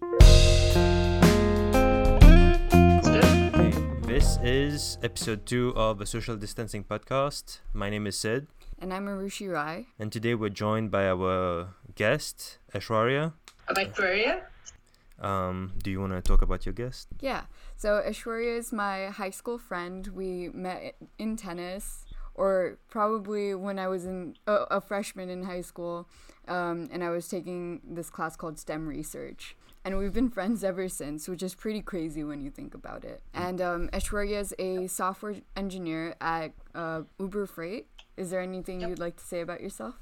Hey, this is episode two of the Social Distancing Podcast. My name is Sid, And I'm Arushi Rai. and today we're joined by our guest, Aiswarya. Victoria? Um, do you want to talk about your guest? Yeah. So Aiswarya is my high school friend. We met in tennis, or probably when I was in a, a freshman in high school, um, and I was taking this class called STEM research. And we've been friends ever since, which is pretty crazy when you think about it. And um, Aiswarya is a software engineer at uh, Uber Freight. Is there anything you'd like to say about yourself?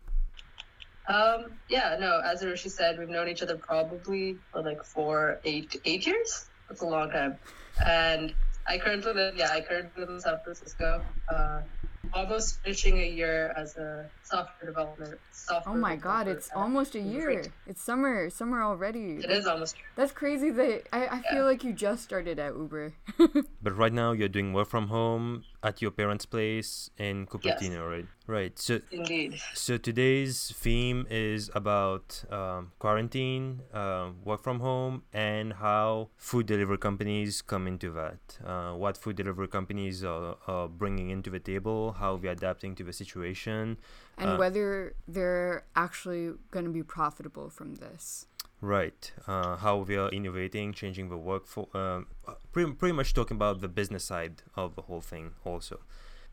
Um, yeah, no, as Arushi said, we've known each other probably for like four, eight, eight years. That's a long time. And I currently live, yeah, I currently live in San Francisco. Uh, almost finishing a year as a software developer. Software Oh my god, it's almost a year. Freight. It's summer, summer already. It is almost. That's crazy that I, I Yeah. feel like you just started at Uber. But right now you're doing work from home at your parents' place in Cupertino, right? Right. So, Indeed. so today's theme is about um, quarantine, uh, work from home, and how food delivery companies come into that. Uh, what food delivery companies are, are bringing into the table, how they're adapting to the situation. and Uh, whether they're actually going to be profitable from this. Right. Uh, how we are innovating, changing the workforce. Um, pretty, pretty much talking about the business side of the whole thing also.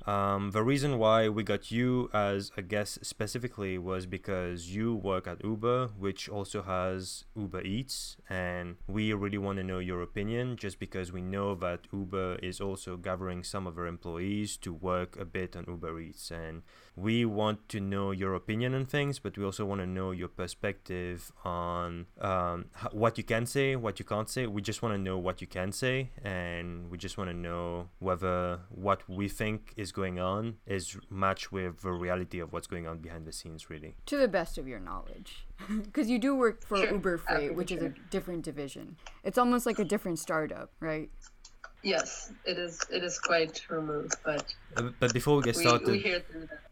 Um, the reason why we got you as a guest specifically was because you work at Uber, which also has Uber Eats, and we really want to know your opinion just because we know that Uber is also gathering some of their employees to work a bit on Uber Eats. And we want to know your opinion on things, but we also want to know your perspective on um, what you can say, what you can't say. We just want to know what you can say, and we just want to know whether what we think is going on is matched with the reality of what's going on behind the scenes, really. To the best of your knowledge. Because you do work for Sure, Uber Freight, absolutely which is a different division. It's almost like a different startup, right? Yes, it is. It is quite removed, but Uh, But before we get we, started, we hear through that.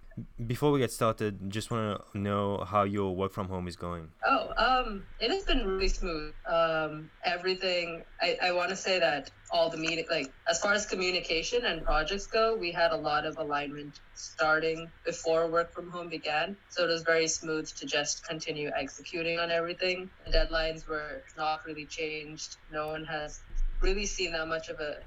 Before we get started, just want to know how your work from home is going. Oh, um, it has been really smooth. Um, everything. I, I want to say that all the meeting, like as far as communication and projects go, we had a lot of alignment starting before work from home began. So it was very smooth to just continue executing on everything. The deadlines were not really changed. No one has really seen that much of a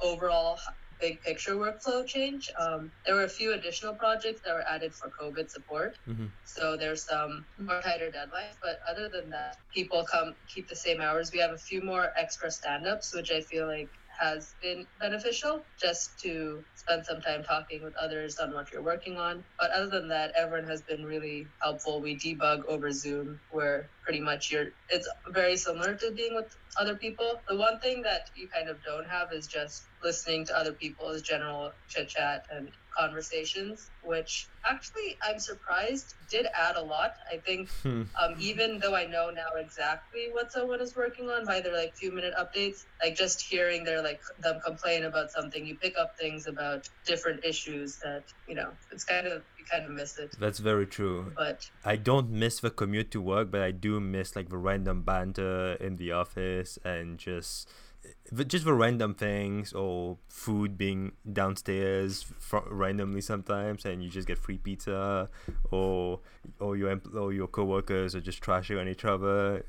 overall big picture workflow change. Um, there were a few additional projects that were added for COVID support. Mhm. So there's some more tighter deadlines, but other than that, people come keep the same hours. We have a few more extra stand-ups, which I feel like has been beneficial just to spend some time talking with others on what you're working on. But other than that, everyone has been really helpful. We debug over Zoom where pretty much you're it's very similar to being with other people. The one thing that you kind of don't have is just listening to other people's general chit chat and conversations, which actually I'm surprised did add a lot. I think Hmm. um, even though I know now exactly what someone is working on by their like few minute updates, like just hearing their like them complain about something, you pick up things about different issues that you know it's kind of kind of miss it. That's very true. But I don't miss the commute to work, but I do miss like the random banter in the office and just the, just the random things or food being downstairs fr- randomly sometimes and you just get free pizza or or your empl- or your coworkers are just trashing on each other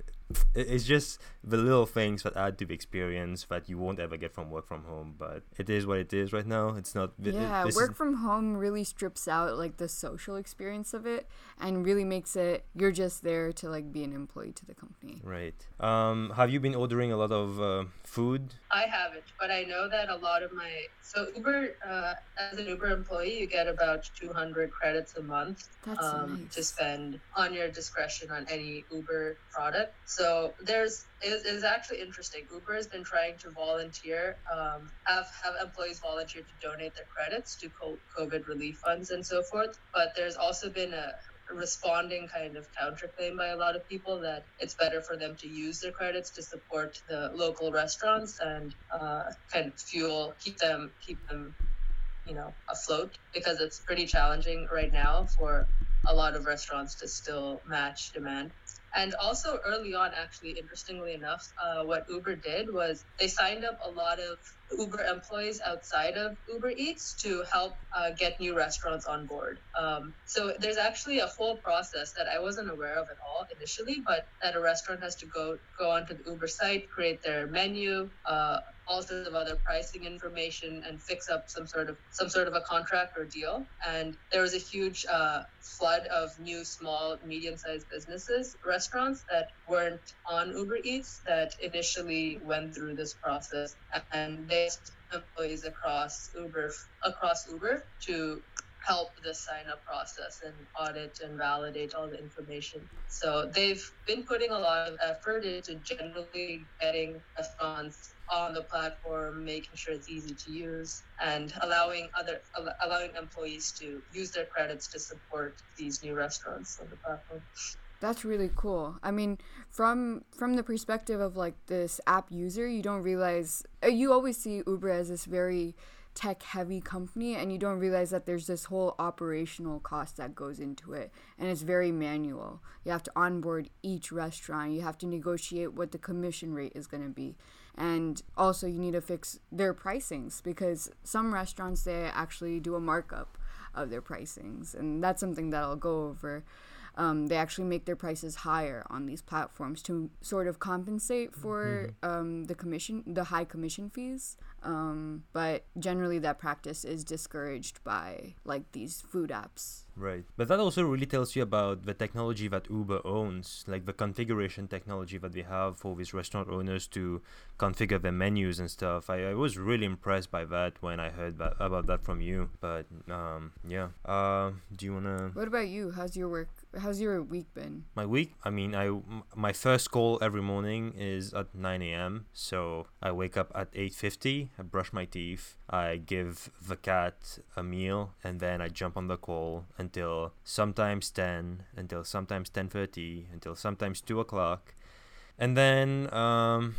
it's just the little things that add to the experience that you won't ever get from work from home but it is what it is right now it's not th- th- Yeah, this work is- from home really strips out like the social experience of it and really makes it you're just there to like be an employee to the company. right um have you been ordering a lot of uh, food I haven't. But I know that a lot of my so Uber uh, as an Uber employee, you get about 200 credits a month. That's um, nice. to spend on your discretion on any Uber product. So there's it is actually interesting. Uber has been trying to volunteer, um, have have employees volunteer to donate their credits to COVID relief funds and so forth. But there's also been a responding kind of counterclaim by a lot of people that it's better for them to use their credits to support the local restaurants and uh, kind of fuel keep them keep them you know afloat because it's pretty challenging right now for a lot of restaurants to still match demand And also early on, actually, interestingly enough, uh, what Uber did was they signed up a lot of Uber employees outside of Uber Eats to help uh, get new restaurants on board. Um, so there's actually a whole process that I wasn't aware of at all initially, but that a restaurant has to go go onto the Uber site, create their menu, uh, all sorts of other pricing information and fix up some sort of some sort of a contract or deal. And there was a huge uh, flood of new small, medium-sized businesses, restaurants that weren't on Uber Eats that initially went through this process, and they employees across Uber across Uber to help the sign up process and audit and validate all the information. So they've been putting a lot of effort into generally getting restaurants on the platform, making sure it's easy to use, and allowing other allowing employees to use their credits to support these new restaurants on the platform. That's really cool. I mean, from from the perspective of like this app user, you don't realize uh, you always see Uber as this very tech heavy company and you don't realize that there's this whole operational cost that goes into it and it's very manual. You have to onboard each restaurant, you have to negotiate what the commission rate is going to be and also you need to fix their pricings because some restaurants they actually do a markup of their pricings and that's something that I'll go over um, they actually make their prices higher on these platforms to sort of compensate for mm-hmm. um, the commission the high commission fees um, but generally that practice is discouraged by like these food apps Right. But that also really tells you about the technology that Uber owns, like the configuration technology that they have for these restaurant owners to configure their menus and stuff. I, I was really impressed by that when I heard that, about that from you. But um, yeah. Uh, do you want to. What about you? How's your work? How's your week been? My week? I mean, I my first call every morning is at 9 a.m. So I wake up at 8.50, I brush my teeth, I give the cat a meal, and then I jump on the call until sometimes 10, until sometimes 10.30, until sometimes 2 o'clock. And then um,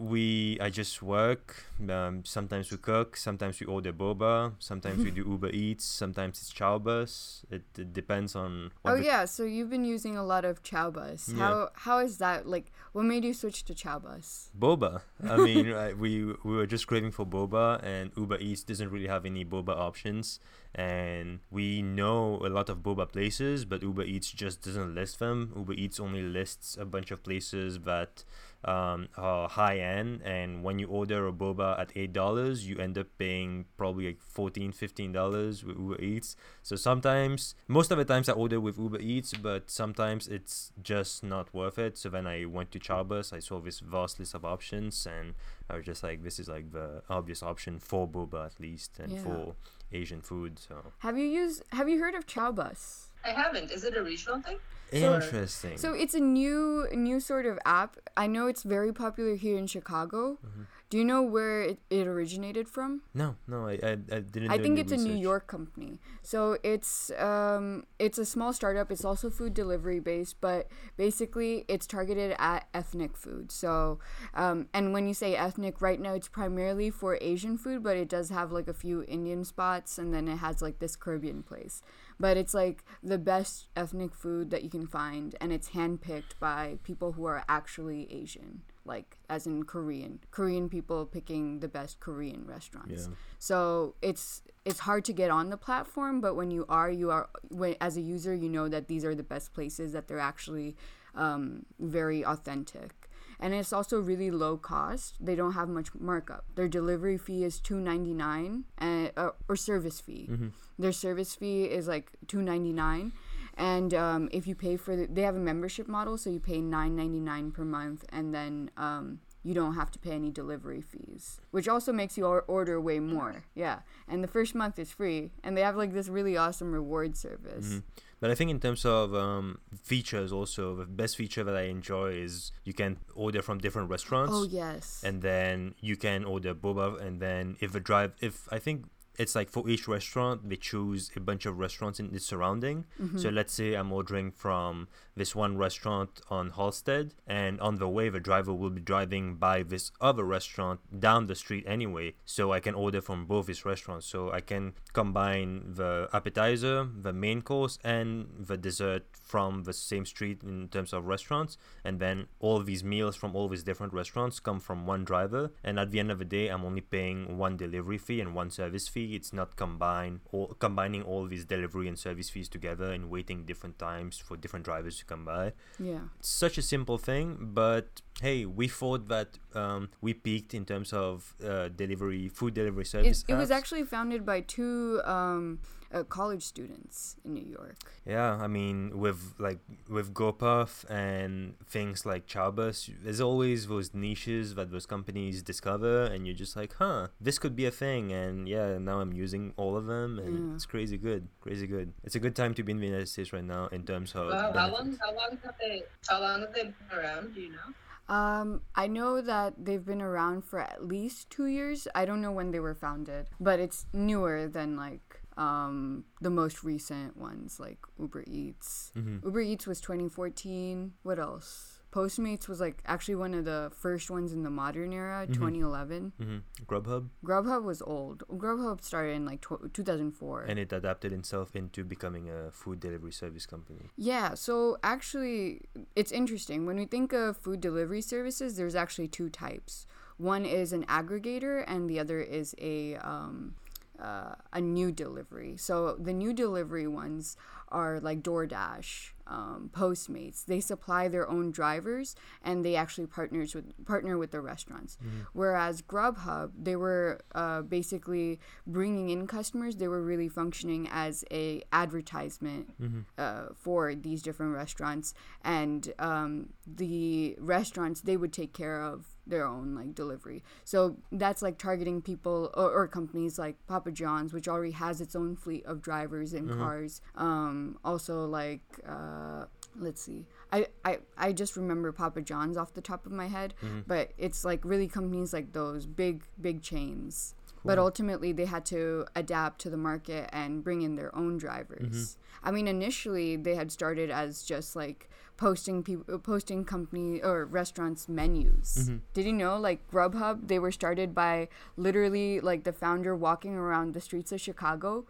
we I just work. Um, sometimes we cook. Sometimes we order boba. Sometimes we do Uber Eats. Sometimes it's Chowbus. It, it depends on. oh yeah, so you've been using a lot of Chowbus. Yeah. How how is that? Like, what made you switch to Chowbus? Boba. I mean, we we were just craving for boba, and Uber Eats doesn't really have any boba options. And we know a lot of boba places, but Uber Eats just doesn't list them. Uber Eats only lists a bunch of places that um, uh, high end and when you order a boba at eight dollars you end up paying probably like 14 15 dollars with uber eats. So sometimes most of the times i order with uber eats but sometimes it's just not worth it. So then i went to chowbus i saw this vast list of options and i was just like this is like the obvious option for boba at least and yeah. for asian food so. Have you used have you heard of chowbus I haven't. Is it a regional thing? Interesting. So, so it's a new new sort of app. I know it's very popular here in Chicago. Mm-hmm. Do you know where it, it originated from? No, no, I, I, I didn't. I think it's research. a New York company. So it's um it's a small startup. It's also food delivery based, but basically it's targeted at ethnic food. So um and when you say ethnic, right now it's primarily for Asian food, but it does have like a few Indian spots, and then it has like this Caribbean place but it's like the best ethnic food that you can find and it's handpicked by people who are actually asian like as in korean korean people picking the best korean restaurants yeah. so it's it's hard to get on the platform but when you are you are when as a user you know that these are the best places that they're actually um, very authentic and it's also really low cost. They don't have much markup. Their delivery fee is two ninety nine, and uh, or service fee. Mm-hmm. Their service fee is like two ninety nine, and um, if you pay for the, they have a membership model, so you pay nine ninety nine per month, and then um, you don't have to pay any delivery fees, which also makes you order way more. Yeah, and the first month is free, and they have like this really awesome reward service. Mm-hmm. But I think in terms of um, features, also the best feature that I enjoy is you can order from different restaurants. Oh yes. And then you can order boba, and then if a drive, if I think it's like for each restaurant they choose a bunch of restaurants in the surrounding. So let's say I'm ordering from this one restaurant on Halsted, and on the way the driver will be driving by this other restaurant down the street anyway, so I can order from both these restaurants. So I can combine the appetizer, the main course, and the dessert from the same street in terms of restaurants, and then all these meals from all these different restaurants come from one driver. And at the end of the day, I'm only paying one delivery fee and one service fee. It's not combine or combining all these delivery and service fees together and waiting different times for different drivers to come by. Yeah. It's such a simple thing, but hey, we thought that um, we peaked in terms of uh, delivery, food delivery service. It, it was actually founded by two um, uh, college students in New York. Yeah, I mean, with like with GoPuff and things like Chowbus, there's always those niches that those companies discover, and you're just like, huh, this could be a thing. And yeah, now I'm using all of them, and Yeah. it's crazy good, crazy good. It's a good time to be in the United States right now in terms of. Wow, how long? How long have they? How long have they been around? Do you know? Um, I know that they've been around for at least two years. I don't know when they were founded, but it's newer than like um, the most recent ones, like Uber Eats. Mhm. Uber Eats was 2014. What else? Postmates was like actually one of the first ones in the modern era, 2011. Mhm. Grubhub, Grubhub was old. Grubhub started in like tw- 2004. and it adapted itself into becoming a food delivery service company. Yeah, so actually, it's interesting. When we think of food delivery services, there's actually two types. One is an aggregator, and the other is a um, uh, a new delivery. So the new delivery ones are like DoorDash, um, Postmates. They supply their own drivers, and they actually partners with partner with the restaurants. Whereas Grubhub, they were uh, basically bringing in customers. They were really functioning as a advertisement uh, for these different restaurants, and um, the restaurants they would take care of their own like delivery. So that's like targeting people or, or companies like Papa John's, which already has its own fleet of drivers and cars. Um, also like uh, let's see. I, I, I just remember Papa John's off the top of my head, but it's like really companies like those big big chains. But ultimately, they had to adapt to the market and bring in their own drivers. Mm-hmm. I mean, initially they had started as just like posting people, posting company or restaurants menus. Mm-hmm. Did you know, like Grubhub, they were started by literally like the founder walking around the streets of Chicago,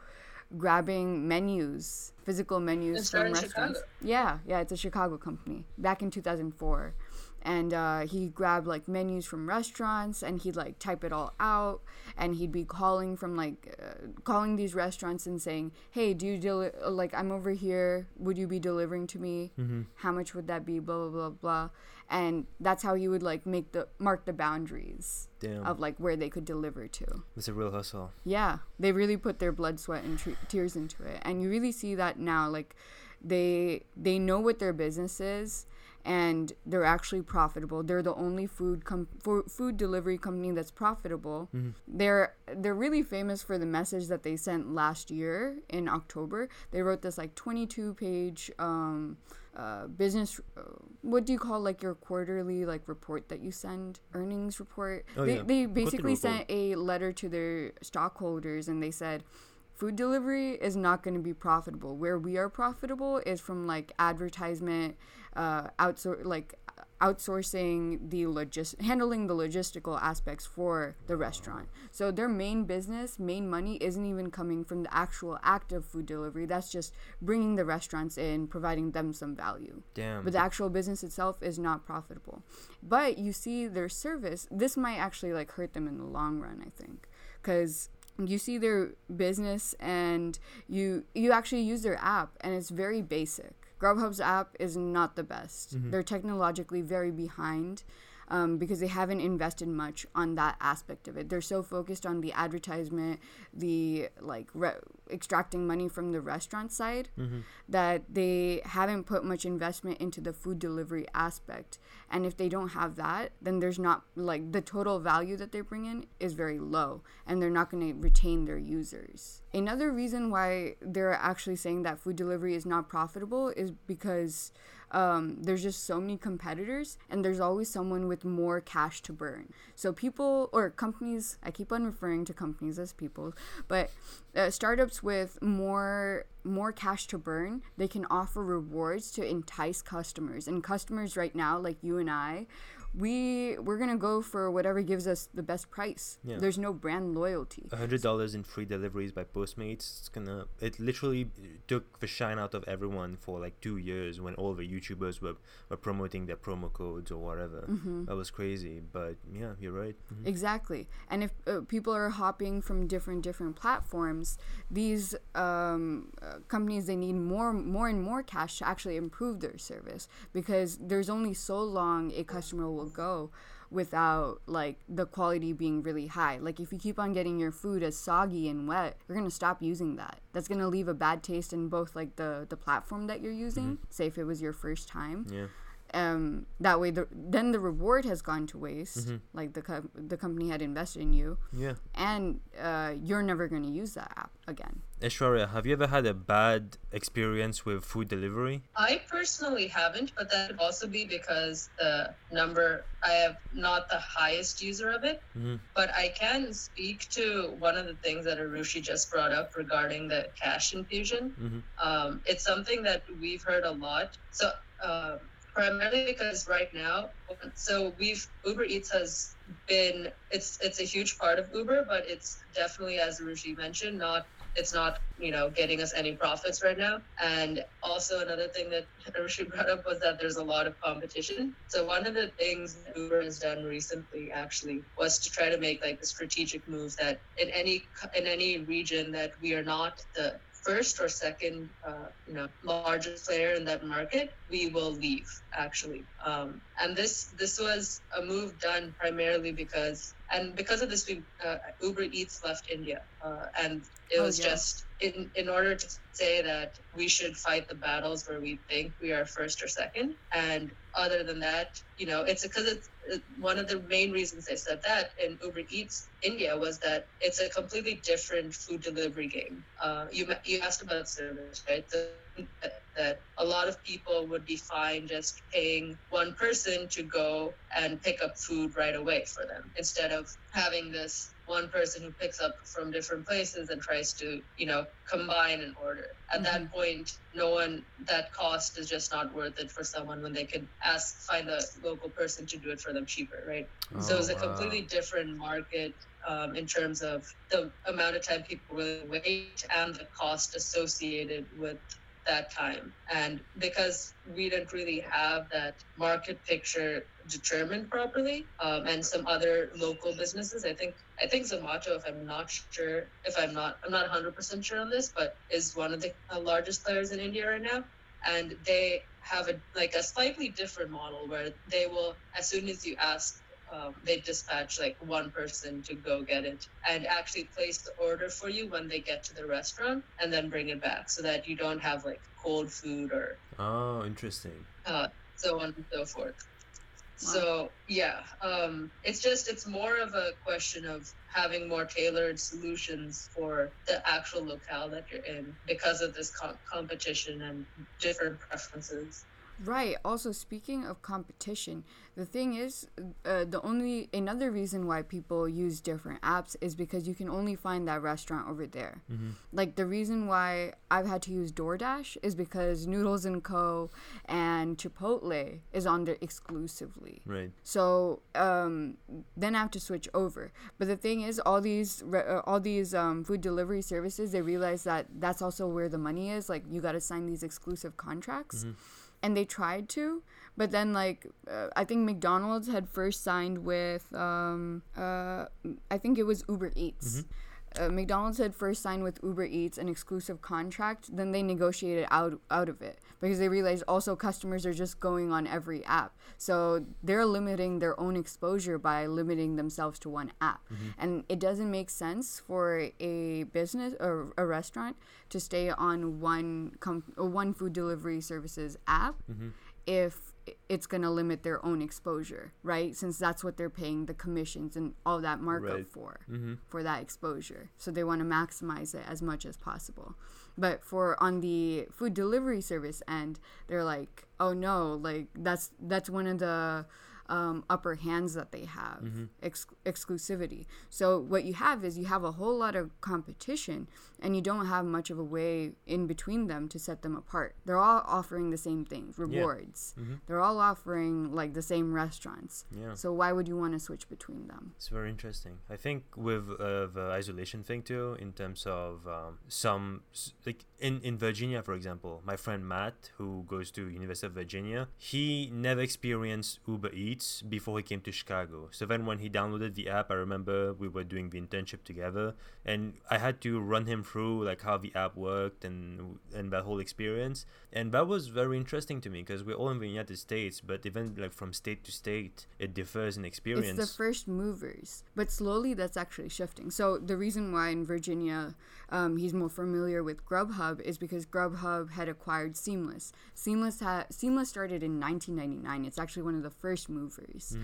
grabbing menus, physical menus It from restaurants. Chicago? Yeah, yeah, it's a Chicago company back in 2004. And uh, he grabbed like menus from restaurants and he'd like type it all out and he'd be calling from like uh, calling these restaurants and saying, "Hey, do you deli- like I'm over here, would you be delivering to me? How much would that be? blah blah blah blah." And that's how he would like make the mark the boundaries Damn, of like where they could deliver to. it's a real hustle. Yeah, they really put their blood, sweat, and tre- tears into it, and you really see that now. Like, they they know what their business is, and they're actually profitable. They're the only food com- food delivery company that's profitable. They're they're really famous for the message that they sent last year in October. They wrote this like 22 page um, uh, business. Uh, what do you call like your quarterly like report that you send earnings report? Oh, they yeah. they basically sent a letter to their stockholders and they said food delivery is not going to be profitable where we are profitable is from like advertisement uh outsour- like outsourcing the logis- handling the logistical aspects for the restaurant. So their main business main money isn't even coming from the actual act of food delivery. That's just bringing the restaurants in providing them some value. Damn. but the actual business itself is not profitable. But you see their service this might actually like hurt them in the long run i think. Because you see their business and you you actually use their app and it's very basic grubhub's app is not the best. Mm-hmm. They're technologically very behind um, because they haven't invested much on that aspect of it. They're so focused on the advertisement, the like re- extracting money from the restaurant side, that they haven't put much investment into the food delivery aspect. And if they don't have that, then there's not like the total value that they bring in is very low, and they're not going to retain their users. Another reason why they're actually saying that food delivery is not profitable is because um, there's just so many competitors and there's always someone with more cash to burn. So people or companies i keep on referring to companies as people but uh, startups with more more cash to burn they can offer rewards to entice customers. And customers right now like you and i we we're gonna go for whatever gives us the best price. Yeah. There's no brand loyalty. A hundred dollars in free deliveries by Postmates. It's gonna. It literally took the shine out of everyone for like two years when all the YouTubers were, were promoting their promo codes or whatever. Mm-hmm. That was crazy. But yeah, you're right. Mhm. Exactly. And if uh, people are hopping from different different platforms, these um, uh, companies they need more more and more cash to actually improve their service because there's only so long a customer will go without like the quality being really high. Like if you keep on getting your food as soggy and wet, you're going to stop using that. That's going to leave a bad taste in both like the the platform that you're using, say if it was your first time Yeah. um, that way the, then the reward has gone to waste Mm-hmm. like the, co- the company had invested in you Yeah. and uh, you're never going to use that app again Aiswarya, have you ever had a bad experience with food delivery? I personally haven't, but that could also be because the number I have not the highest user of it. Mhm. But I can speak to one of the things that Arushi just brought up regarding the cash infusion. Mhm. Um, it's something that we've heard a lot. So um primarily because right now, so we've Uber Eats has been it's it's a huge part of Uber, but it's definitely as Arushi mentioned, not it's not you know getting us any profits right now. And also another thing that Arushi brought up was that there's a lot of competition. So one of the things uber has done recently actually was to try to make like the strategic moves that in any in any region that we are not the first or second uh, you know largest player in that market we will leave actually. Um, and this this was a move done primarily because and because of this we uh, uber eats left india uh, and it Oh, was yeah. just in in order to say that we should fight the battles where we think we are first or second and other than that you know it's because it's it, one of the main reasons they said that in uber eats india was that it's a completely different food delivery game uh, you you asked about service right the, that, that a lot of people would be fine just paying one person to go and pick up food right away for them instead of having this one person who picks up from different places and tries to you know combine an order. At that point no one that cost is just not worth it for someone when they could ask find a local person to do it for them cheaper right? So Oh, it's a wow. completely different market um, in terms of the amount of time people will wait and the cost associated with that time. And because we didn't really have that market picture determined properly, um, and some other local businesses, I think I think Zomato, if I'm not sure, if I'm not I'm not 100% sure on this, but is one of the uh, largest players in India right now, and they have a like a slightly different model where they will as soon as you ask um, they dispatch like one person to go get it and actually place the order for you when they get to the restaurant and then bring it back so that you don't have like cold food or Oh, interesting. uh, so on and so forth. So yeah, um, it's just it's more of a question of having more tailored solutions for the actual locale that you're in because of this com- competition and different preferences. Right. Also, speaking of competition, the thing is, uh, the only another reason why people use different apps is because you can only find that restaurant over there. Like the reason why I've had to use DoorDash is because Noodles and Co. and Chipotle is on there exclusively. Right. So um, then I have to switch over. But the thing is, all these re- uh, all these um, food delivery services, they realize that that's also where the money is. Like you got to sign these exclusive contracts, and they tried to, but then like uh, I think McDonald's had first signed with um, uh, I think it was Uber Eats. Uh, McDonald's had first signed with Uber Eats an exclusive contract. Then they negotiated out out of it because they realized also customers are just going on every app, so they're limiting their own exposure by limiting themselves to one app. And it doesn't make sense for a business or a restaurant to stay on one com- one food delivery services app if it's going to limit their own exposure, right? Since that's what they're paying the commissions and all that markup Right. for, Mm-hmm. for that exposure. So they want to maximize it as much as possible. But for on the food delivery service end, they're like, oh no, like that's that's one of the um, upper hands that they have, ex- exclusivity. So what you have is you have a whole lot of competition, and you don't have much of a way in between them to set them apart. They're all offering the same things, rewards. They're all offering like the same restaurants. Yeah. So why would you want to switch between them? It's very interesting. I think with uh, the isolation thing too, in terms of um, some like in in Virginia, for example, my friend Matt, who goes to University of Virginia, he never experienced Uber Eats before he came to Chicago. So then when he downloaded the app, I remember we were doing the internship together, and I had to run him through like how the app worked and and that whole experience, and that was very interesting to me because we're all in the United States, but even like from state to state, it differs in experience. It's the first movers, but slowly that's actually shifting. So the reason why in Virginia um, he's more familiar with Grubhub is because Grubhub had acquired Seamless. Seamless ha- Seamless started in 1999. It's actually one of the first movers,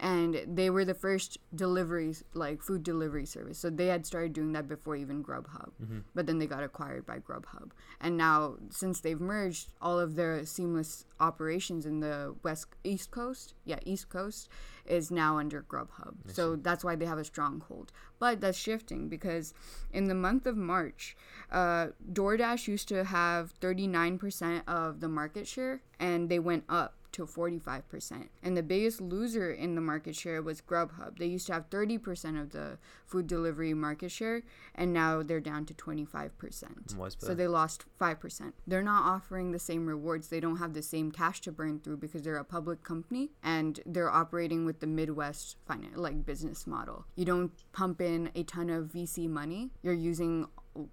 and they were the first delivery like food delivery service. So they had started doing that before even Grubhub, but then they got acquired by Grubhub, and now since they've merged, all of their Seamless operations in the west east coast, yeah, east coast, is now under Grubhub. So that's why they have a stronghold. But that's shifting because in the month of March, uh, DoorDash used to have 39% of the market share, and they went up to 45%. And the biggest loser in the market share was Grubhub. They used to have 30% of the food delivery market share, and now they're down to 25%. So they lost 5%. They're not offering the same rewards. They don't have the same cash to burn through because they're a public company and they're operating with the Midwest finan- like business model. You don't pump in a ton of VC money. You're using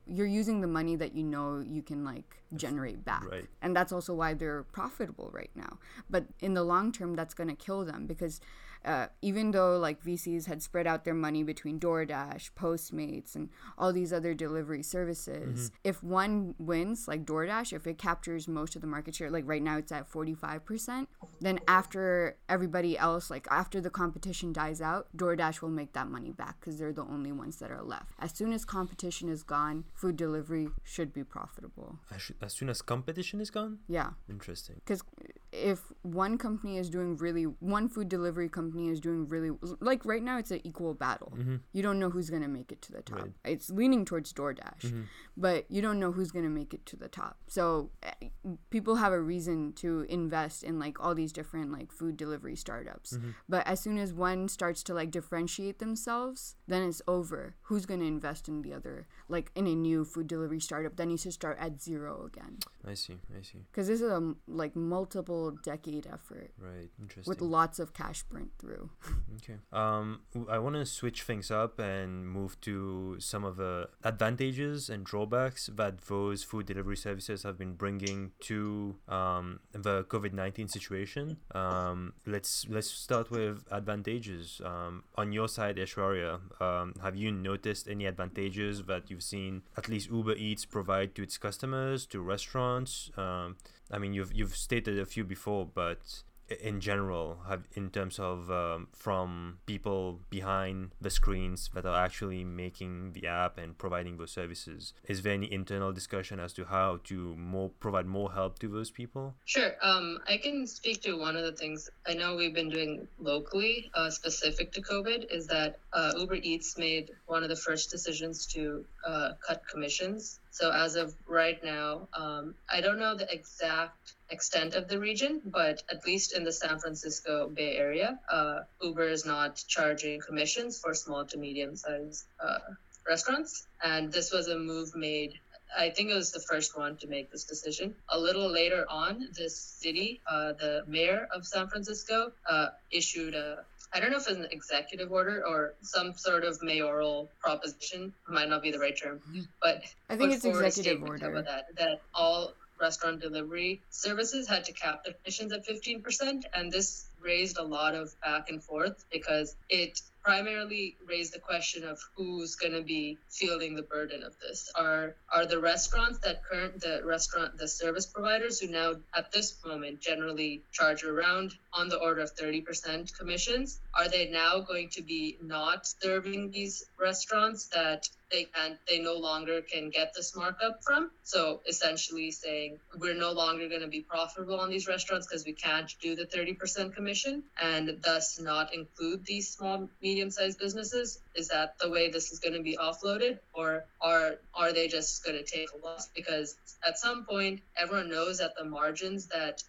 you're using the money that you know you can like generate back. Right. And that's also why they're profitable right now. But in the long term that's going to kill them because uh, even though like VCs had spread out their money between DoorDash, Postmates, and all these other delivery services, if one wins, like DoorDash, if it captures most of the market share, like right now it's at 45%, then after everybody else, like after the competition dies out, DoorDash will make that money back because they're the only ones that are left. As soon as competition is gone, food delivery should be profitable. As soo- as soon as competition is gone? Yeah. Interesting. because if one company is doing really one food delivery company is doing really like right now it's an equal battle. Mm-hmm. You don't know who's going to make it to the top. Right. it's leaning towards doordash mm-hmm. but you don't know who's going to make it to the top. So eh, people have a reason to invest in like all these different like food delivery startups. Mm-hmm. But as soon as one starts to like differentiate themselves then it's over. Who's going to invest in the other like in a new food delivery startup? That needs to start at zero again I see. I see. because this is a like multiple decade effort Right. Interesting. with lots of cash burnt through. Okay. Um, I want to switch things up and move to some of the advantages and drawbacks that those food delivery services have been bringing to um, the COVID nineteen situation. Um, let's let's start with advantages. Um, on your side, Aiswarya, um, have you noticed any advantages that you've seen at least Uber Eats provide to its customers, to restaurants? Um, I mean, you've you've stated a few before, but in general have in terms of um, from people behind the screens that are actually making the app and providing those services is there any internal discussion as to how to more provide more help to those people Sure. Um, I can speak to one of the things I know we've been doing locally, uh, specific to COVID, is that uh, Uber Eats made one of the first decisions to uh, cut commissions. So as of right now, um, I don't know the exact extent of the region, but at least in the San Francisco Bay Area, uh, Uber is not charging commissions for small to medium sized uh, restaurants. And this was a move made I think it was the first one to make this decision. A little later on, this city, uh, the mayor of San Francisco, uh, issued a I don't know if it's an executive order or some sort of mayoral proposition. Might not be the right term, but I think it's executive order. about that that all restaurant delivery services had to cap their commissions at 15% and this raised a lot of back and forth because it primarily raised the question of who's going to be feeling the burden of this. Are are the restaurants that current the restaurant the service providers who now at this moment generally charge around on the order of 30% commissions are they now going to be not serving these restaurants that they can they no longer can get this markup from. So essentially saying we're no longer going to be profitable on these restaurants because we can't do the 30% commission and thus not include these small medium sized businesses. Is that the way this is going to be offloaded? Or are are they just going to take a loss? Because at some point everyone knows that the margins that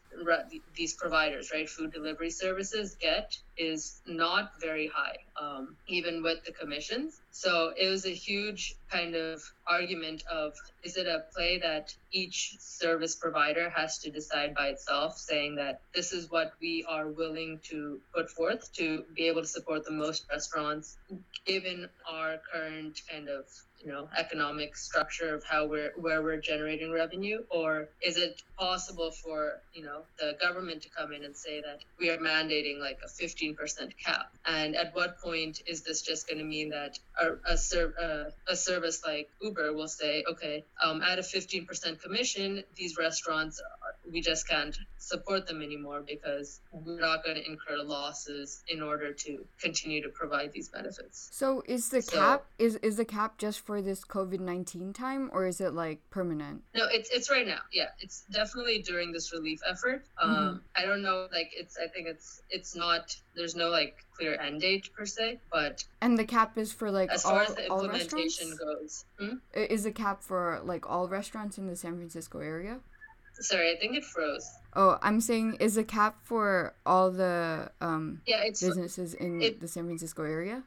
these providers right food delivery services get is not very high um, even with the commissions. So it was a huge kind of argument of is it a play that each service provider has to decide by itself, saying that this is what we are willing to put forth to be able to support the most restaurants, given our current kind of you know economic structure of how we're where we're generating revenue? Or is it possible for you know the government to come in and say that we are mandating like a 15% cap? And at what point is this just going to mean that a, a, ser- uh, a service like uber will say okay um, at a 15% commission these restaurants we just can't support them anymore because we're not going to incur losses in order to continue to provide these benefits so is the so, cap is is the cap just for this COVID nineteen time, or is it like permanent? No, it's it's right now. Yeah, it's definitely during this relief effort. Um, mm-hmm. I don't know, like it's. I think it's it's not. There's no like clear end date per se, but and the cap is for like as all, far as the implementation goes. Hmm? Is the cap for like all restaurants in the San Francisco area? Sorry, I think it froze. Oh, I'm saying is a cap for all the um yeah, businesses in it, the San Francisco area?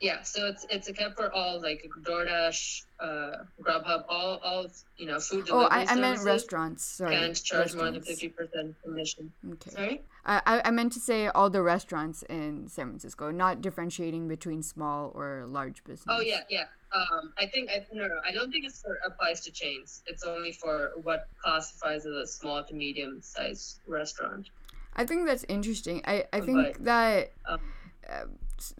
Yeah, so it's it's a cap for all like DoorDash, uh, Grubhub, all all you know food delivery. Oh, I, I meant restaurants. Sorry, can't charge more than fifty percent commission. Okay. Sorry. I I meant to say all the restaurants in San Francisco, not differentiating between small or large business. Oh yeah, yeah. Um, I think I no, no, I don't think it applies to chains. It's only for what classifies as a small to medium sized restaurant. I think that's interesting. I I think but, that. Um, uh,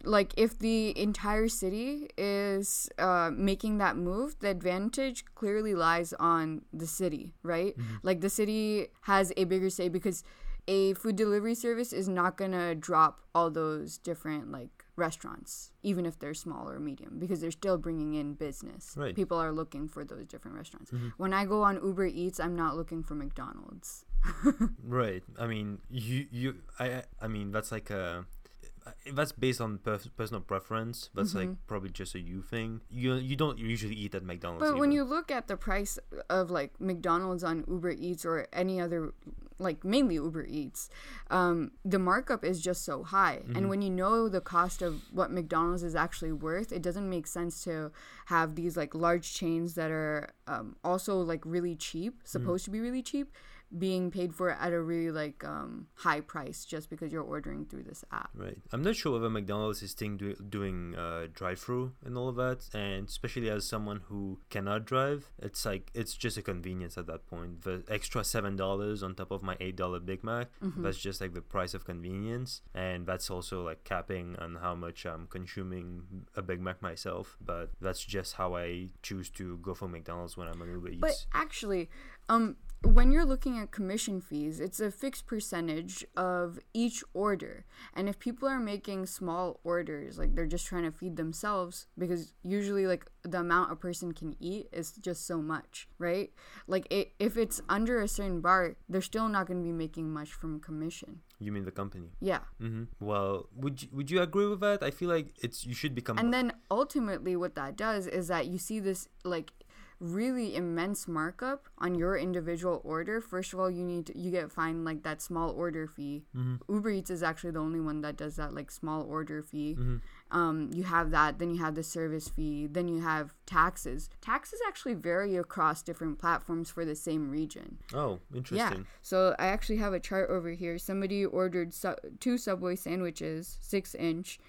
like if the entire city is uh, making that move the advantage clearly lies on the city right mm-hmm. like the city has a bigger say because a food delivery service is not going to drop all those different like restaurants even if they're small or medium because they're still bringing in business right. people are looking for those different restaurants mm-hmm. when i go on uber eats i'm not looking for mcdonald's right i mean you you i i mean that's like a that's based on per- personal preference. That's mm-hmm. like probably just a you thing. You you don't usually eat at McDonald's. But either. when you look at the price of like McDonald's on Uber Eats or any other, like mainly Uber Eats, um, the markup is just so high. Mm-hmm. And when you know the cost of what McDonald's is actually worth, it doesn't make sense to have these like large chains that are um, also like really cheap, mm-hmm. supposed mm-hmm. to be really cheap being paid for at a really like um, high price just because you're ordering through this app. Right. I'm not sure whether McDonald's is still do- doing uh, drive-through and all of that, and especially as someone who cannot drive, it's like it's just a convenience at that point. The extra seven dollars on top of my eight dollar Big Mac, mm-hmm. that's just like the price of convenience, and that's also like capping on how much I'm consuming a Big Mac myself. But that's just how I choose to go for McDonald's when I'm on Uber Eats. But actually, um, when you're looking at commission fees, it's a fixed percentage of each order. And if people are making small orders, like they're just trying to feed themselves, because usually, like, the amount a person can eat is just so much, right? Like, it, if it's under a certain bar, they're still not going to be making much from commission. You mean the company? Yeah. Mm-hmm. Well, would you, would you agree with that? I feel like it's you should become. And then ultimately, what that does is that you see this like really immense markup on your individual order, first of all, you need to, you get fined like that small order fee. Mm-hmm. Uber Eats is actually the only one that does that like small order fee. Mm-hmm. Um, you have that, then you have the service fee, then you have taxes. Taxes actually vary across different platforms for the same region. Oh, interesting. Yeah. So I actually have a chart over here. Somebody ordered su- two Subway sandwiches, six inch,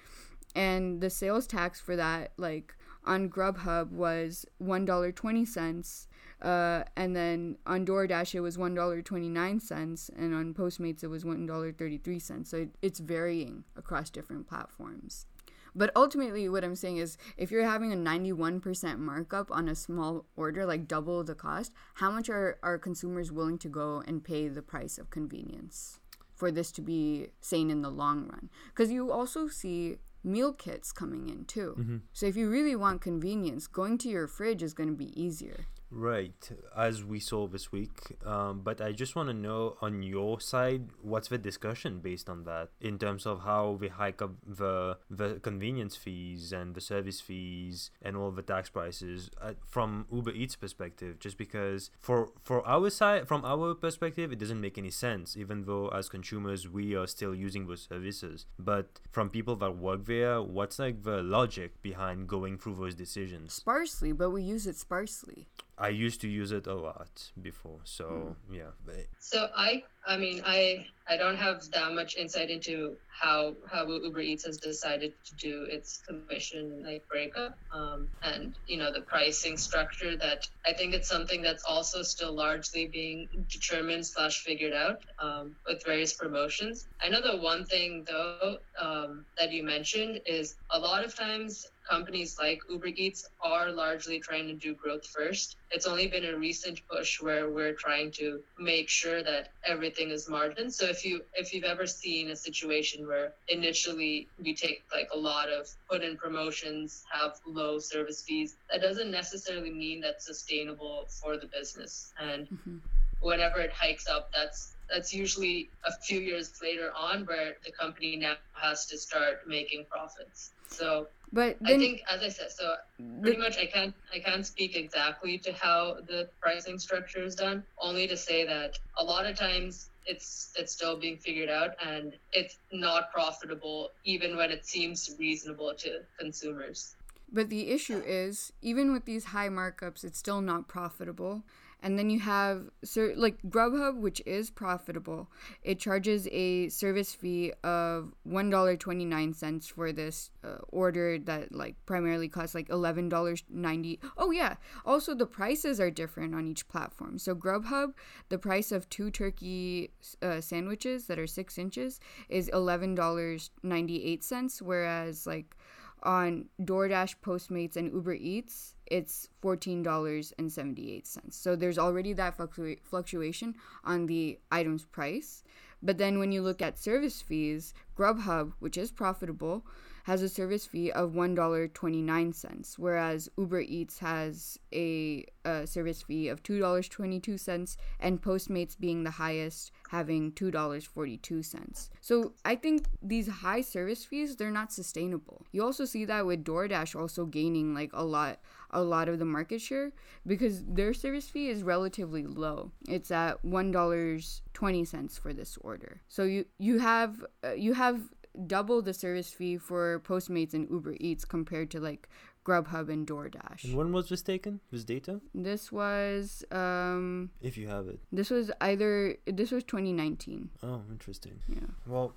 and the sales tax for that like on Grubhub was one dollar twenty cents, uh, and then on DoorDash it was one dollar twenty nine cents, and on Postmates it was one dollar thirty three cents. So it, it's varying across different platforms. But ultimately, what I'm saying is if you're having a 91% markup on a small order, like double the cost, how much are, are consumers willing to go and pay the price of convenience for this to be sane in the long run? Because you also see meal kits coming in too. Mm-hmm. So if you really want convenience, going to your fridge is going to be easier. Right, as we saw this week. Um, but I just want to know on your side, what's the discussion based on that in terms of how we hike up the the convenience fees and the service fees and all the tax prices uh, from Uber Eats perspective? Just because for for our side, from our perspective, it doesn't make any sense. Even though as consumers we are still using those services, but from people that work there, what's like the logic behind going through those decisions? Sparsely, but we use it sparsely. I used to use it a lot before, so yeah. So I, I mean, I, I don't have that much insight into how how Uber Eats has decided to do its commission like breakup, um, and you know the pricing structure. That I think it's something that's also still largely being determined slash figured out um, with various promotions. I know the one thing though um, that you mentioned is a lot of times companies like Uber Eats are largely trying to do growth first. It's only been a recent push where we're trying to make sure that everything is margin. So if you if you've ever seen a situation where initially we take like a lot of put in promotions, have low service fees, that doesn't necessarily mean that's sustainable for the business. And mm-hmm. whenever it hikes up, that's that's usually a few years later on where the company now has to start making profits. So But I think, as I said, so pretty much I can't I can't speak exactly to how the pricing structure is done. Only to say that a lot of times it's it's still being figured out and it's not profitable even when it seems reasonable to consumers. But the issue is, even with these high markups, it's still not profitable. And then you have like Grubhub, which is profitable. It charges a service fee of one dollar twenty nine cents for this uh, order that like primarily costs like eleven dollars ninety. Oh yeah. Also, the prices are different on each platform. So Grubhub, the price of two turkey uh, sandwiches that are six inches is eleven dollars ninety eight cents, whereas like on DoorDash, Postmates, and Uber Eats, it's $14.78. So there's already that fluctua- fluctuation on the item's price. But then when you look at service fees, Grubhub, which is profitable, has a service fee of $1.29, whereas Uber Eats has a, a service fee of $2.22, and Postmates being the highest, having $2.42. So I think these high service fees, they're not sustainable. You also see that with DoorDash also gaining like a lot a lot of the market share because their service fee is relatively low. It's at $1.20 for this order. So you you have uh, you have double the service fee for Postmates and Uber Eats compared to like Grubhub and DoorDash. and when was this taken? This data, This was um if you have it. this was either this was 2019. Oh, interesting. Yeah. Well,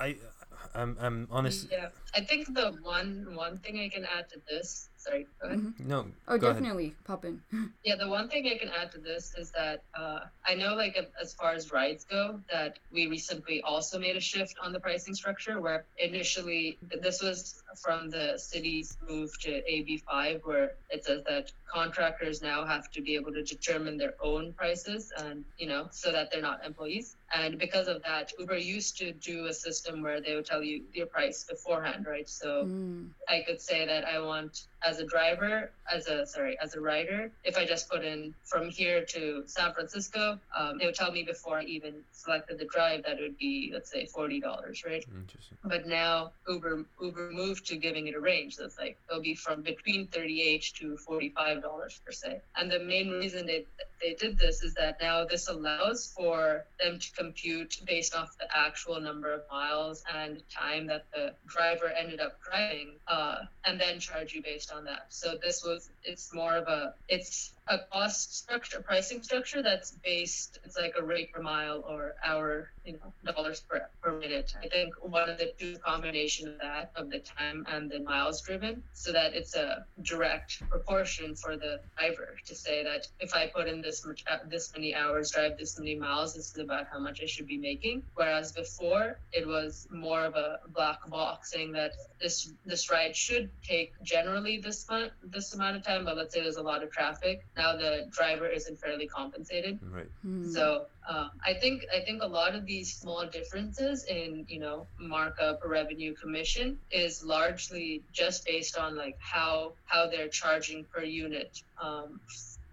I, I'm, I'm honest. Yeah, I think the one one thing I can add to this. Sorry, go ahead. No. Oh, go ahead. definitely pop in. Yeah, the one thing I can add to this is that uh, I know, like, as far as rides go, that we recently also made a shift on the pricing structure where initially this was from the city's move to AB5, where it says that contractors now have to be able to determine their own prices and, you know, so that they're not employees. And because of that, Uber used to do a system where they would tell you your price beforehand, right? So Mm. I could say that I want as a driver, as a sorry, as a rider, if I just put in from here to San Francisco, um, it would tell me before I even selected the drive that it would be let's say forty dollars, right? Interesting. But now Uber Uber moved to giving it a range. So it's like it'll be from between thirty eight to forty five dollars per se. And the main reason they they did this is that now this allows for them to compute based off the actual number of miles and time that the driver ended up driving, uh, and then charge you based on that. So this was it's more of a it's a cost structure, pricing structure that's based. It's like a rate per mile or hour, you know, dollars per per minute. I think one of the two combination of that of the time and the miles driven, so that it's a direct proportion for the driver to say that if I put in this much, uh, this many hours, drive this many miles, this is about how much I should be making. Whereas before it was more of a black box saying that this this ride should take generally this amount this amount of time, but let's say there's a lot of traffic now the driver isn't fairly compensated. Right. Hmm. So um, I think I think a lot of these small differences in you know markup revenue commission is largely just based on like how how they're charging per unit um,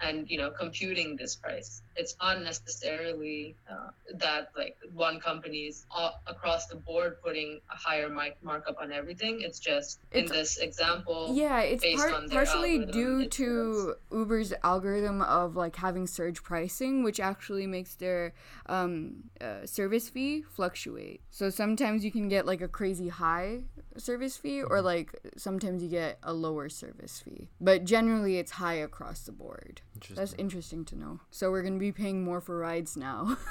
and you know computing this price. It's not necessarily uh, that like one company is a- across the board putting a higher mic- markup on everything. It's just in this example. Yeah, it's based part, on their partially due it's- to Uber's algorithm of like having surge pricing, which actually makes their um, uh, service fee fluctuate. So sometimes you can get like a crazy high service fee, or like sometimes you get a lower service fee. But generally, it's high across the board. That's Interesting. interesting to know. So we're gonna be paying more for rides now.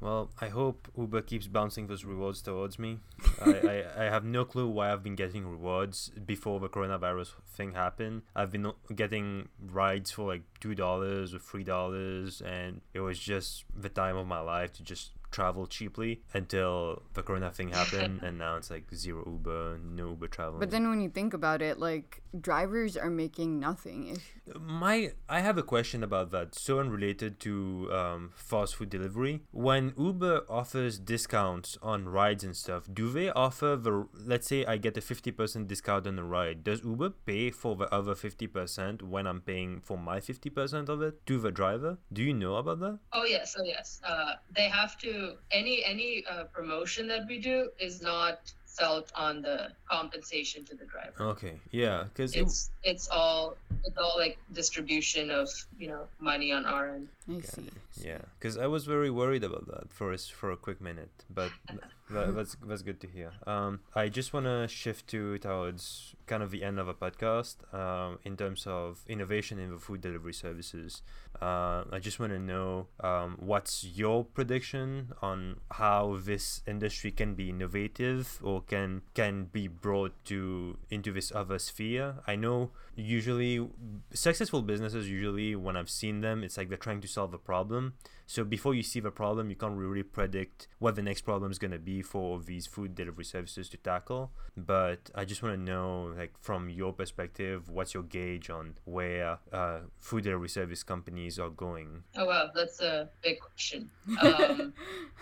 Well, I hope Uber keeps bouncing those rewards towards me. I, I, I have no clue why I've been getting rewards before the coronavirus thing happened. I've been getting rides for like two dollars or three dollars, and it was just the time of my life to just travel cheaply until the corona thing happened, and now it's like zero Uber, no Uber travel but then when you think about it, like drivers are making nothing. If My, I have a question about that. So unrelated to um, fast food delivery. When Uber offers discounts on rides and stuff, do they offer the? Let's say I get a fifty percent discount on a ride. Does Uber pay for the other fifty percent when I'm paying for my fifty percent of it to the driver? Do you know about that? Oh yes, oh yes. Uh, they have to any any uh, promotion that we do is not felt on the compensation to the driver. Okay, yeah, because It's it's all it's all like distribution of you know money on our end. I see. Yeah, because I was very worried about that for a, s- for a quick minute, but that, that's that's good to hear. Um, I just want to shift to towards kind of the end of a podcast. Um, in terms of innovation in the food delivery services, uh, I just want to know um, what's your prediction on how this industry can be innovative or can can be brought to into this other sphere. I know usually successful businesses usually when I've seen them, it's like they're trying to solve a problem. So before you see the problem, you can't really predict what the next problem is going to be for these food delivery services to tackle. But I just want to know, like, from your perspective, what's your gauge on where uh, food delivery service companies are going? Oh wow, that's a big question. Um,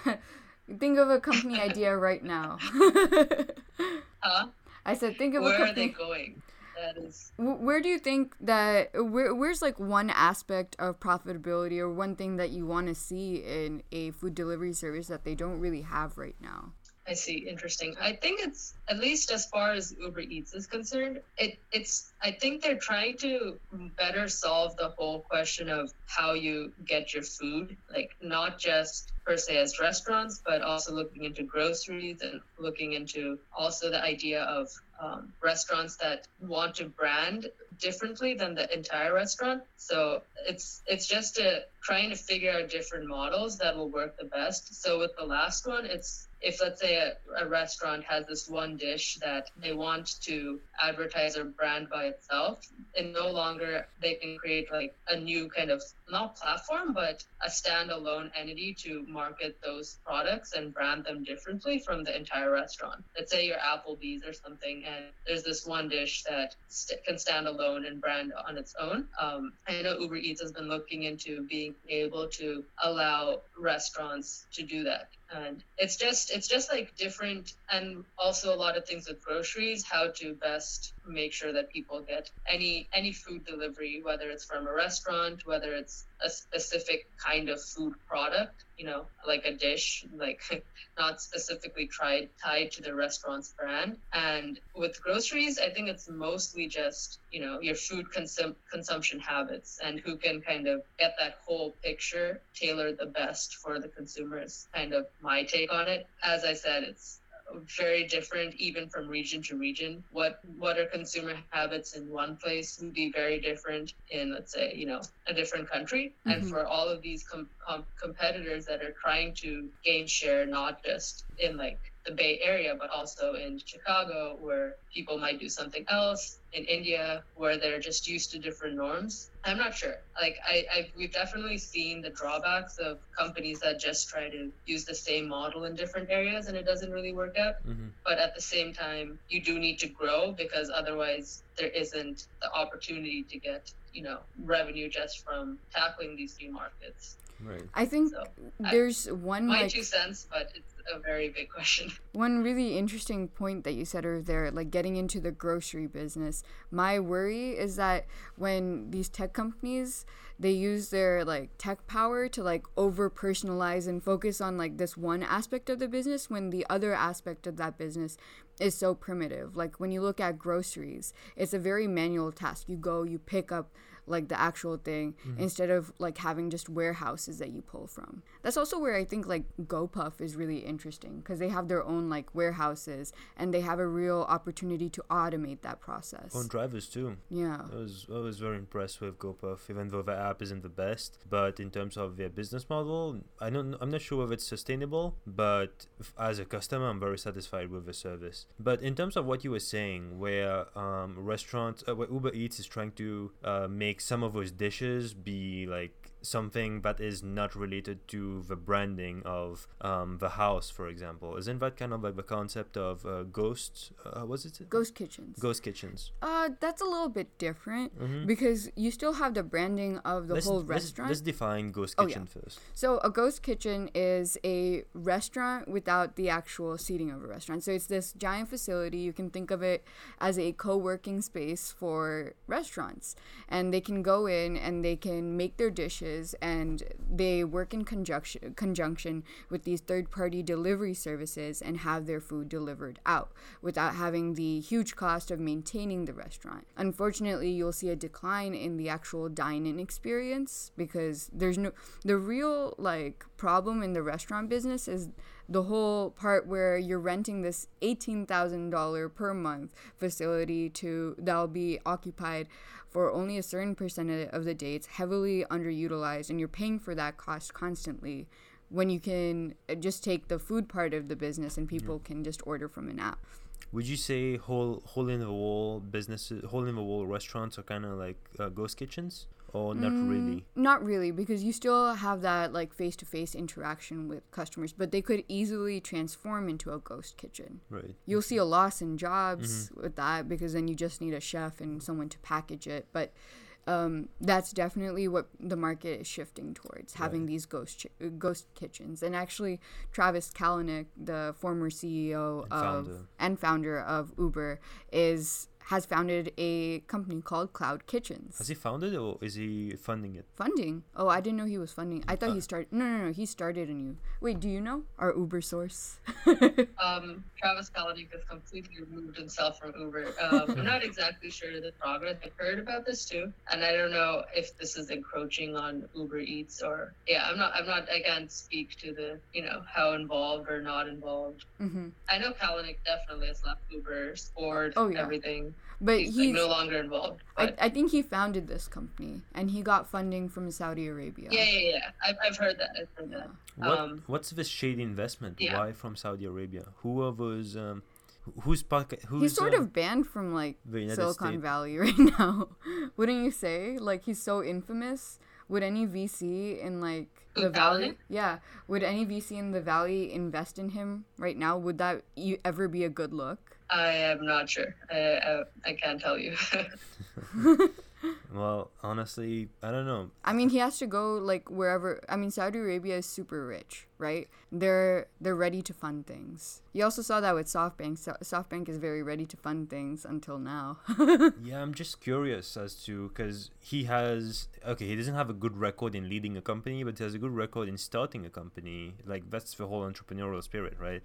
think of a company idea right now. huh? I said, think of a company. Where are company. they going? That is Where do you think that where, where's like one aspect of profitability or one thing that you want to see in a food delivery service that they don't really have right now? I see. Interesting. I think it's at least as far as Uber Eats is concerned, it it's I think they're trying to better solve the whole question of how you get your food, like not just per se as restaurants, but also looking into groceries and looking into also the idea of um, restaurants that want to brand differently than the entire restaurant. So it's it's just a, trying to figure out different models that will work the best. So with the last one, it's if let's say a, a restaurant has this one dish that they want to advertise or brand by itself and no longer they can create like a new kind of not platform but a standalone entity to market those products and brand them differently from the entire restaurant. Let's say you're applebee's or something and there's this one dish that st- can stand alone and brand on its own. Um, i know uber eats has been looking into being able to allow restaurants to do that and it's just it's just like different and also a lot of things with groceries how to best make sure that people get any any food delivery whether it's from a restaurant whether it's a specific kind of food product you know like a dish like not specifically tried tied to the restaurant's brand. And with groceries i think it's mostly just you know your food consum- consumption habits and who can kind of get that whole picture tailored the best for the consumers kind of my take on it. As i said it's very different even from region to region. What what are consumer habits in one place would be very different in let's say you know a different country. Mm-hmm. And for all of these com- com- competitors that are trying to gain share, not just in like the Bay Area, but also in Chicago, where people might do something else, in India, where they're just used to different norms. I'm not sure. Like, I, I we've definitely seen the drawbacks of companies that just try to use the same model in different areas and it doesn't really work out. Mm-hmm. But at the same time, you do need to grow because otherwise there isn't the opportunity to get, you know, revenue just from tackling these new markets. Right. I think so there's I, one my like, two cents, but it's a very big question. One really interesting point that you said over there, like getting into the grocery business. My worry is that when these tech companies they use their like tech power to like over personalize and focus on like this one aspect of the business when the other aspect of that business is so primitive. Like when you look at groceries, it's a very manual task. You go, you pick up like the actual thing mm-hmm. instead of like having just warehouses that you pull from. That's also where I think like GoPuff is really interesting because they have their own like warehouses and they have a real opportunity to automate that process. On drivers too. Yeah. I was I was very impressed with GoPuff, even though the app isn't the best. But in terms of their business model, I don't I'm not sure if it's sustainable, but as a customer, I'm very satisfied with the service. But in terms of what you were saying, where um, restaurants, uh, where Uber Eats is trying to uh, make make some of those dishes be like something that is not related to the branding of um, the house, for example. Isn't that kind of like the concept of uh, ghost? Uh, was it ghost kitchens? Ghost kitchens. Uh, that's a little bit different mm-hmm. because you still have the branding of the let's, whole restaurant. Let's, let's define ghost kitchen oh, yeah. first. So a ghost kitchen is a restaurant without the actual seating of a restaurant. So it's this giant facility. You can think of it as a co-working space for restaurants, and they can go in and they can make their dishes and they work in conjunction conjunction with these third party delivery services and have their food delivered out without having the huge cost of maintaining the restaurant. Unfortunately, you'll see a decline in the actual dine-in experience because there's no the real like problem in the restaurant business is the whole part where you're renting this $18,000 per month facility to that'll be occupied for only a certain percentage of the dates, heavily underutilized, and you're paying for that cost constantly when you can uh, just take the food part of the business and people yeah. can just order from an app. Would you say hole hole in the wall businesses, hole in the wall restaurants are kind of like uh, ghost kitchens? Or not mm, really not really because you still have that like face-to-face interaction with customers but they could easily transform into a ghost kitchen right you'll see a loss in jobs mm-hmm. with that because then you just need a chef and someone to package it but um, that's definitely what the market is shifting towards having right. these ghost chi- ghost kitchens and actually Travis Kalanick the former CEO and of founder. and founder of Uber is has founded a company called Cloud Kitchens. Has he founded or is he funding it? Funding? Oh, I didn't know he was funding. I thought uh, he started. No, no, no. He started a new. Wait, do you know our Uber source? um, Travis Kalanick has completely removed himself from Uber. Um, I'm not exactly sure the progress. I've heard about this too, and I don't know if this is encroaching on Uber Eats or yeah. I'm not. I'm not. I can't speak to the you know how involved or not involved. Mm-hmm. I know Kalanick definitely has left Uber, board, oh, yeah. everything but he's, he's like no longer involved. I, I think he founded this company and he got funding from Saudi Arabia. Yeah, yeah, yeah. I've, I've heard that. I've heard that. What, um, what's this shady investment? Yeah. Why from Saudi Arabia? Who are those? Um, who's pocket? Who's he's sort uh, of banned from like Silicon States. Valley right now. Wouldn't you say? Like he's so infamous. Would any VC in like the valley, yeah, would any VC in the valley invest in him right now? Would that ever be a good look? I am not sure. I I, I can't tell you. well, honestly, I don't know. I mean, he has to go like wherever. I mean, Saudi Arabia is super rich, right? They're they're ready to fund things. You also saw that with SoftBank. So, SoftBank is very ready to fund things until now. yeah, I'm just curious as to because he has okay, he doesn't have a good record in leading a company, but he has a good record in starting a company. Like that's the whole entrepreneurial spirit, right?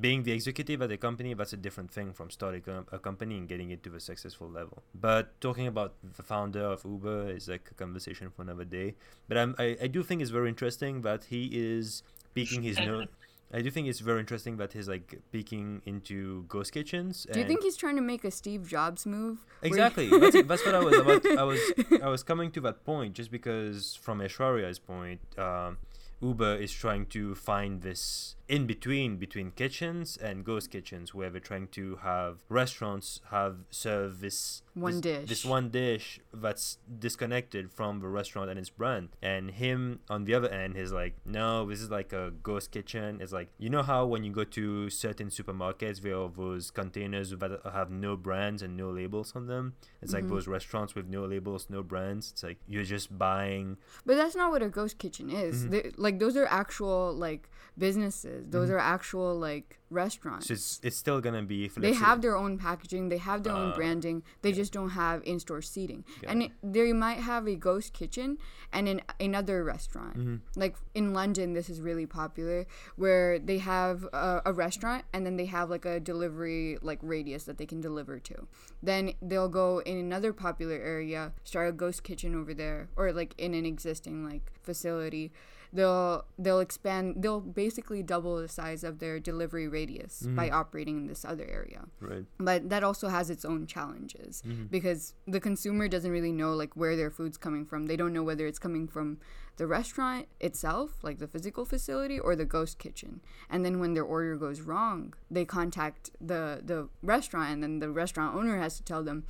Being the executive at a company that's a different thing from starting a, company and getting it to a successful level but talking about the founder of uber is like a conversation for another day but I'm, I, I do think it's very interesting that he is speaking his nose I do think it's very interesting that he's like peeking into ghost kitchens. Do you think he's trying to make a Steve Jobs move? Exactly. that's, that's what I was about. I was I was coming to that point just because from Aiswarya's point, um, Uber is trying to find this in between between kitchens and ghost kitchens where they're trying to have restaurants have serve this One this, dish. this one dish that's disconnected from the restaurant and its brand and him on the other end is like no this is like a ghost kitchen it's like you know how when you go to certain supermarkets there are those containers that have no brands and no labels on them it's like Mhm. those restaurants with no labels no brands it's like you're just buying But that's not what a ghost kitchen is. Mhm. Like those are actual like businesses. Those Mhm. are actual like restaurants. so it's, it's still gonna be they have their own packaging. They have their own Uh, branding. They yeah. just don't have in-store seating. Got and it. they might have a ghost kitchen and in another restaurant. Mhm. Like in London, this is really popular, where they have a, a restaurant and then they have like a delivery like radius that they can deliver to. Then they'll go in another popular area, start a ghost kitchen over there, or like in an existing like facility. They'll they'll expand. They'll basically double the size of their delivery radius by operating in this other area right but that also has its own challenges Mhm. because the consumer doesn't really know like where their food's coming from they don't know whether it's coming from the restaurant itself like the physical facility or the ghost kitchen and then when their order goes wrong they contact the the restaurant and then the restaurant owner has to tell them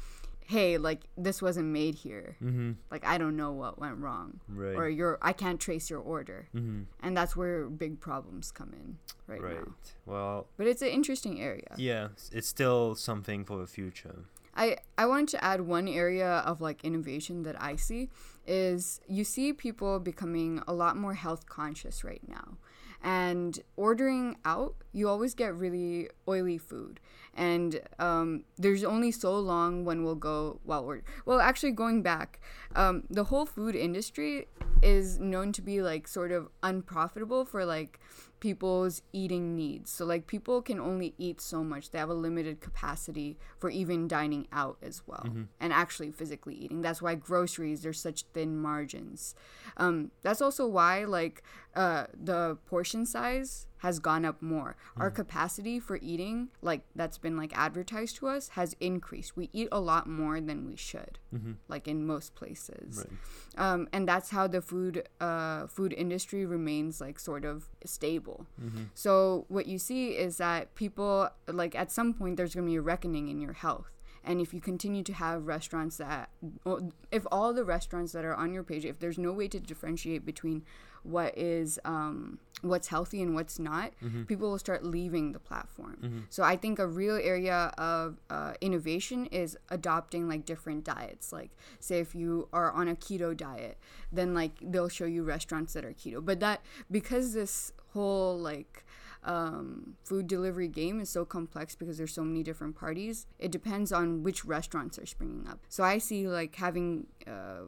hey like this wasn't made here. Mm-hmm. like i don't know what went wrong. Right. Or your i can't trace your order. Mm-hmm. and that's where big problems come in right, right. now. Well but it's an interesting area. Yeah it's still something for the future. I, I wanted to add one area of like innovation that I see is you see people becoming a lot more health conscious right now. And ordering out, you always get really oily food. And um, there's only so long when we'll go while we're well. Actually, going back, um, the whole food industry is known to be like sort of unprofitable for like people's eating needs. So like people can only eat so much. They have a limited capacity for even dining out as well and actually physically eating. That's why groceries there's such thin margins. Um, that's also why like uh, the portion size has gone up more. Our capacity for eating, like that's been like advertised to us, has increased. We eat a lot more than we should, mm-hmm. like in most places right um, and that's how the food uh, food industry remains like sort of stable. mm-hmm. So what you see is that people like at some point there's going to be a reckoning in your health. And if you continue to have restaurants that, if all the restaurants that are on your page, if there's no way to differentiate between what is um, what's healthy and what's not, people will start leaving the platform. So I think a real area of uh, innovation is adopting like different diets. Like say if you are on a keto diet, then like they'll show you restaurants that are keto. But that because this whole like um, food delivery game is so complex because there's so many different parties. It depends on which restaurants are springing up. So I see like having uh,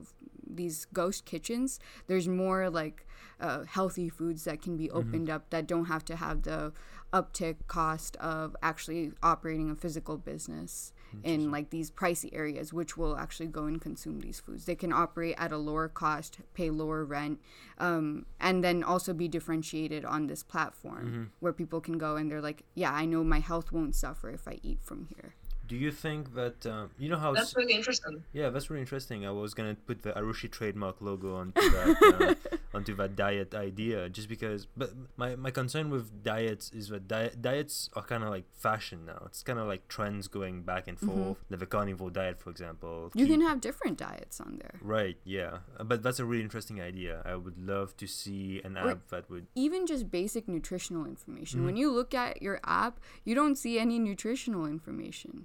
these ghost kitchens. There's more like uh, healthy foods that can be opened up that don't have to have the uptick cost of actually operating a physical business in like these pricey areas which will actually go and consume these foods. They can operate at a lower cost pay lower rent um, and then also be differentiated on this platform where people can go and they're like yeah i know my health won't suffer if i eat from here do you think that um, you know how That's really interesting. Yeah, that's really interesting. I was gonna put the Arushi trademark logo onto that uh, onto that diet idea, just because. But my, my concern with diets is that diet diets are kind of like fashion now. It's kind of like trends going back and forth. The carnivore diet, for example. Mm-hmm. you keep- can have different diets on there Right. Yeah. Uh, But that's a really interesting idea. I would love to see an Or- app that would. even just basic nutritional information Mm-hmm. when you look at your app you don't see any nutritional information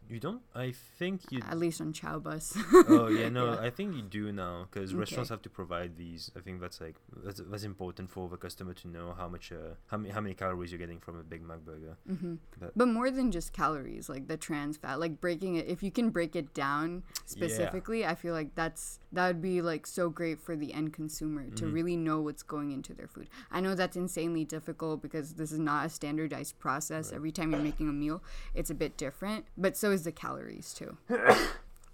You don't? I think you. at least on Chowbus oh yeah, no, Yeah. I think you do now because restaurants have to provide these. I think that's like that's, that's important for the customer to know how much uh, how many how many calories you're getting from a Big Mac burger. hmm But- But more than just calories, like the trans fat, like breaking it, if you can break it down specifically, I feel like that's that would be like so great for the end consumer to Mhm. really know what's going into their food. I know that's insanely difficult because this is not a standardized process. Right. Every time you're making a meal, it's a bit different, but so is the calories too.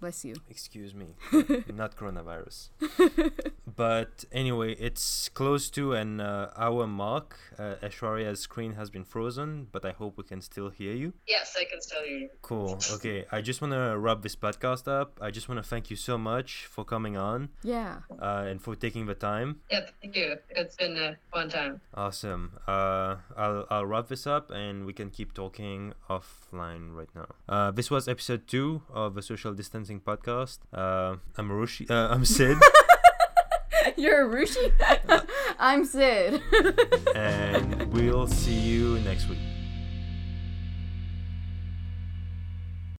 Bless you. Excuse me, not coronavirus. but anyway, it's close to an uh, hour mark. Uh, Aiswarya's screen has been frozen, but I hope we can still hear you. Yes, I can still hear you. Cool. Okay, I just want to wrap this podcast up. I just want to thank you so much for coming on Yeah. uh, and for taking the time. Yeah, thank you. It's been a fun time. Awesome. Uh, I'll I'll wrap this up and we can keep talking offline right now. Uh, this was episode two of the social distancing podcast. Uh, I'm Rushi. Uh, I'm Sid, You're Arushi? I'm Sid. and we'll see you next week.